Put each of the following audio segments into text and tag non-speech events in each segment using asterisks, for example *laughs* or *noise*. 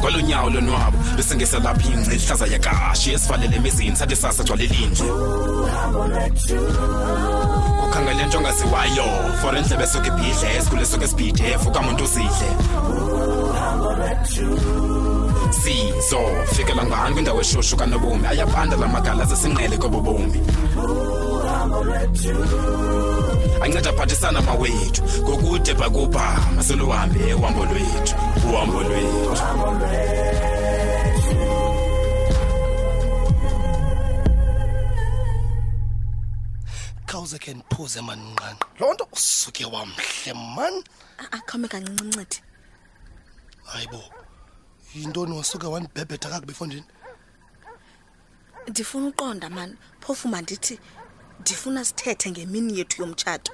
kwalonyawo lonwabo bese ngeselapha ingci ihlaza yakashi esivalele emizini sathi sasa gcwale linje ukhangele nto ongaziwayo for endlebe esuke ibhidle esikhule esuke esibhidef ukamuntu uzidle. Sizo fikela ngani kwindawo eshushu kanobomi? Ayabanda la magala zesinqele kobobomi. Anceda aphathisana mawethu ngokude bhakubha maseluhambe uhambo lwethu uhambo lwethu. Khawuze khe ndiphuze manqanqa loo nto usuke wamhle mani akhame kancinci ncedi hayi bo yintoni wasuke wandibhebhetha kakubi efondini? Ndifuna uqonda mani phofu mandithi ndifuna sithethe ngemini yethu yomtshato.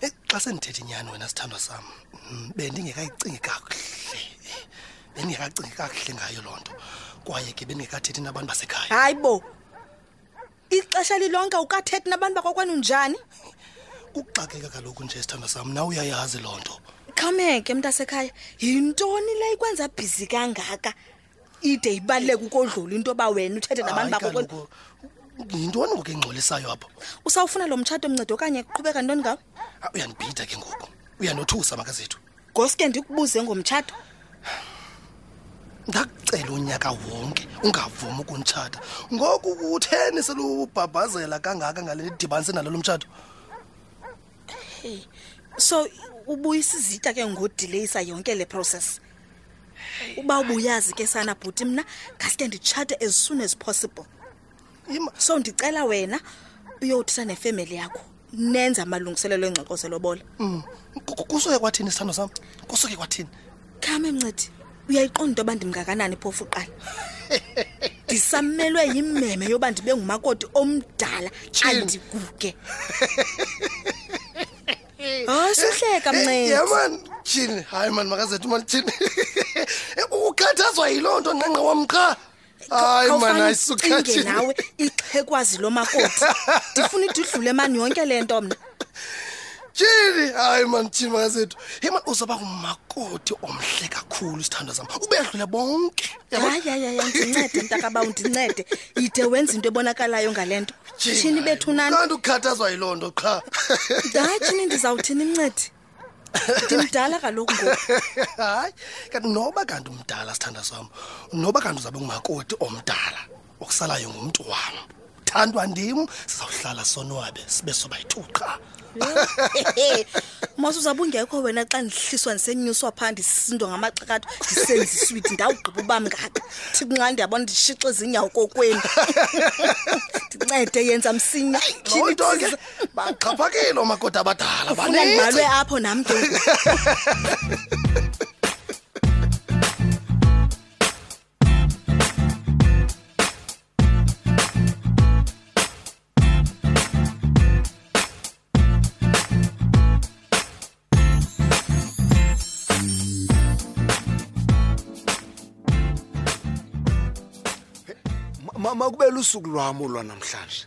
Eh, xa sendithethe inyani wena sithandwa sam mm, bendingekayicingi kakuhle. Bendingekacingi kakuhle ngayo loo nto kwaye ke bendingekathethi nabantu basekhaya. Hayi bo ixesha lilonke ukathethi nabantu bakokwenu njani? Kuxakeka kaloku nje sithandwa sam na uyayazi loo nto? Khawumeke mntasekhaya yintoni le ikwenza bhizi kangaka? Ide ibaluleke ukodlula into yoba wena uthethe nabantu bakokwenu yintoni ngoku engxolisayo apho. Usawufuna lo mtshato mncedo okanye kuqhubeka ntoni ngawo? Uyandibhida ke ngoku. Uyandothusa makazethu ngosuke ndikubuze ngomtshato. Ndakucela unyaka wonke ungavumi ukunitshata. Ngoku utheni selubhabhazela kangaka ngale dibanise nalo mtshato? Hey so ubuyisa izitya ke ngodileyisa yonke le process? Uba ubuyazi ke sana bhuti mna ngaske nditshate as soon as possible so ndicela wena uyothetha nefemeli yakho. Nenze amalungiselelo engxoxo zelobola. Mm. Ku- ku- kusuke kwathini sithando sam? Kusuke kwathini? Khame mncedi. Uyayiqonda into yoba ndimngakanani phofu qala ndisamelwe yimeme yoba ndibe ngumakoti omdala. Andiguge *laughs* hayi suhleka mncedi. ya mani tyhini hayi mani makazethu mani tyhini *laughs* ukhathazwa yiloo nto nqanqa wam qha. Hayi mani Khawufane ayisuka ucinge nawe ixhekwazi lo makoti. Ndifuna ide idlule mani yonke le nto mna. Tyhini? Hayi mani tyhini makazethu. Ye mani uzawuba ngumakoti omhle kakhulu sithandwa sam. Ubeyadlule bonke Yabona? hayi hayi hayi ndincede mntakabawu ndincede yide wenza into ebonakalayo ngale nto. Tshini bethunani kanti ukhathazwa yiloo nto qha. Hayi tshini ndizawuthini mncedi ndimdala kaloku ngoku. *laughs* Hayi kanti noba kanti umdala sithanda sam noba kanti uzawube ngumakoti omdala okusalayo ngumntu wam thandwa ndim sizawuhlala sonwabe sibe sobayi-two qha *laughs* mos uzawube ungekho wena xa ndihliswa ndisenyuswa phaa ndisindwa ngamaxakatho ndisenza iswiti ndawugqiba uba mngaka thi kunxa ndiyabona ndishixe ezinyawo kokwenu. *laughs* Ndincede yenza msinya. Loo nto ke baxhaphakile oomakoti abadala ndibhalwe apho nam ke *laughs* mama kube lusuku lwam olwa namhlanje.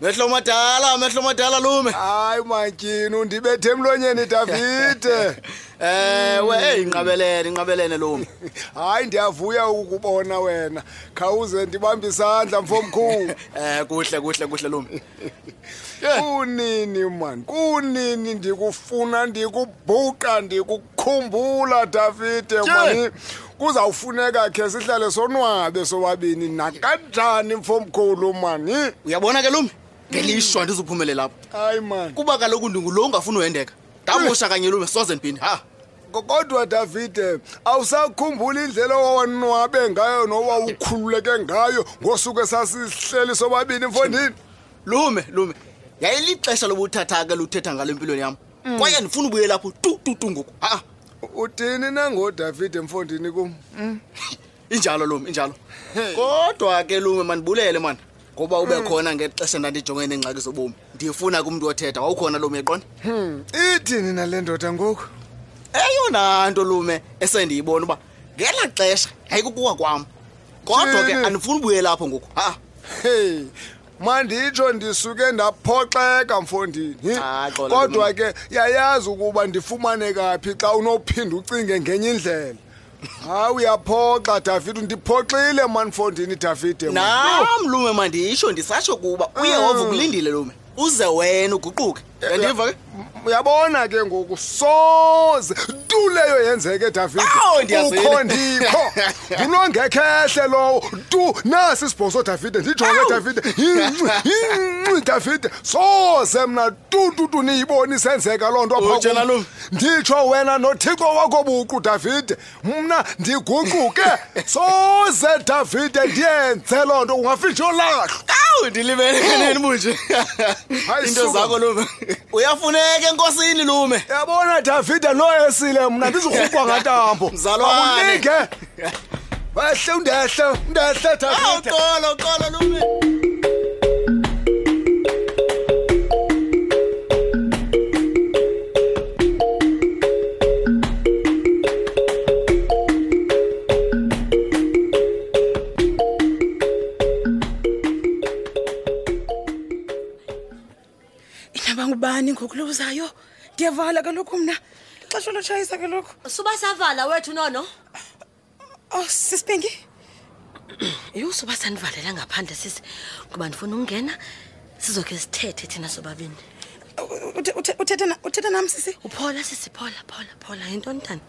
Mehlo madala mehlo madala lume. Hayi matyini undibethe emlonyeni davide. *laughs* Ewe eyi inqabelene inqabelene lume. *laughs* Hayi ndiyavuya ukubona wena. Khawuze ndibambe isandla mfomkhulu um *laughs* kuhle kuhle kuhle lume. Kunini mani kunini ndikufuna ndikubhuqa ndikukhumbula davide mani? Kuzawufuneka khe sihlale sonwabe sobabini. Nakanjani mfomkhulu mani? Uyabona ke lume ngelishwa ndizuphumelela apho hayi mani. Kuba kaloku ndingulo ungafuni uhendeka ndamosha kanye lume soze ndiphinde ha. Kodwa davide awusakhumbula indlela owawanwabe ngayo nowawukhululeke ngayo ngosuku esasihleli sobabini mfondini? Lume lume. Yayilixesha lobuthatha ke luthetha ngalo empilweni yam. Kwaye ndifuna ubuye lapho. Tu tu tu ngoku. Ha. Uthini nangodavide mfondini kum? *laughs* Injalo lume injalo. Kodwa ke lume mandibulele mani. Ngoba ube khona ngexesha ndandijongene neengxaki zobomi ndifuna kumntu othetha. Wawukhona lume eqonda? Hmm, ithini nale ndoda ngoku? Eyona nto lume esendiyibona uba ngela xesha yayikukuwa kwam. Kodwa ke andifuni ubuye lapho ngoku. Ha. Hey manditsho ndisuke ndaphoxeka mfondini. Kodwa ke yayazi ukuba ndifumane kaphi xa unophinda ucinge ngenye indlela. Hayi uyaphoxa david ndiphoxile mani mfondini davide nam lume manditsho ndisatsho kuba uyehova ukulindile lume. Uze wena uguquke. Yandiva ke uyabona ke ngoku soze tu leyo yenzeke david. Ndiyazile. ukho ndikho. *laughs* Ngulongekhehle lowo. Tu nasi isibhoso davide ndijonge Hinci, hinci, davide soze mna tu tu tu niyiboni isenzeka loo nto apha lo. nditsho wena nothixo wakho buqu davide mna ndiguquke. *laughs* Soze davide ndiyenze loo nto. Ungafitsho lahlwa awu ndilimele kaneni bunje Hayi, *laughs* into suka. zakho lume. Uyafuneka enkosini lume. Yabona davide noyesile mna ndizigrupha ngatambo Mzalwane. Akulinge. *laughs* wehle undehle undehle awu davide xolo xolo lume. Inaba ngubani ngokulozayo? Ndiyavala kaloku mna. Ixesha lotshayisa kaloku suba savala wethu nono. Oh sisipingi yho suba sandivalela ngaphandle sisi ngoba ndifuna ukungena sizokhe sithethe thina sobabini. Uthe- uthe- uthetha na- uthetha nam sisi. Uphola sisi phola phola phola. Yintoni tani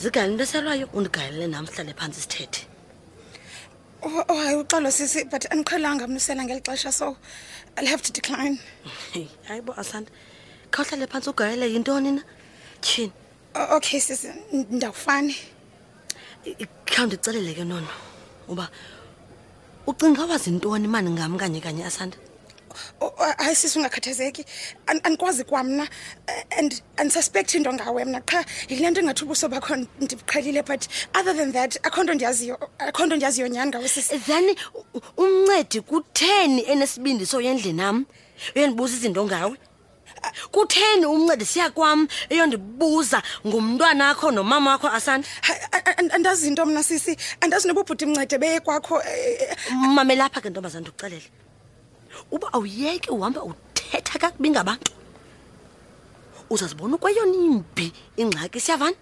zigalele into eselwayo undigalele nam sihlale phantsi sithethe. Oh, oh, hayi uxolo sisi but andiqhelanga mnusela ngeli xesha so i'll have to decline. Hayi bo asanda. Khawuhlale phantsi ugalele yintoni na? Tyhini? O- okay sisi ndawufani khawundicelele ke nono uba ucinga wazi ntoni mani ngam kanye kanye asanda? Oh, oh, hayi sisi ungakhathazeki An- andikwazi kwamna eh, and andisuspekthi into ngawe mna. Qha yile nto ingathi ubuso bakho ndibuqhelile but other than that akho nto ndiyaziyo akho nto ndiyaziyo nyhani ngawe sisi. Then u- umncedi kutheni enesibindi soya endlini nam eyondibuza izinto ngawe? Kutheni umncedi siya kwam eyondibuza ngumntwana akho nomama wakho asanda Hayi, a- a- and- andazi into mna sisi. Andazi noba ubhuti mncede beye kwakho eh, eh, mamela apha ke ntombazana ndikuxelele. Uba awuyeki uhamba uthetha kakubi ngabantu. Uzazibona ukweyona imbi ingxaki siyavana?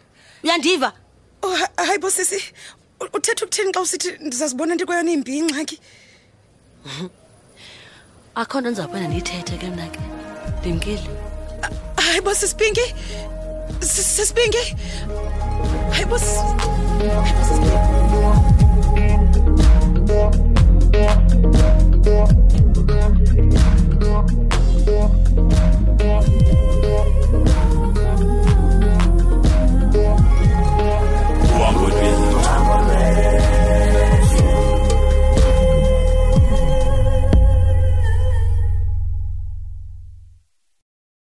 Uyandiva? Oh, hayi bo sisi. Uthetha ukutheni xa usithi ndizazibona ndikweyona imbi ingxaki? *laughs* Akho nto ndizawuphenda ndiyithethe ke mna ke. Ndimkile hayi bo sisipinki Sis- sisipinki hayi bo, sisipinki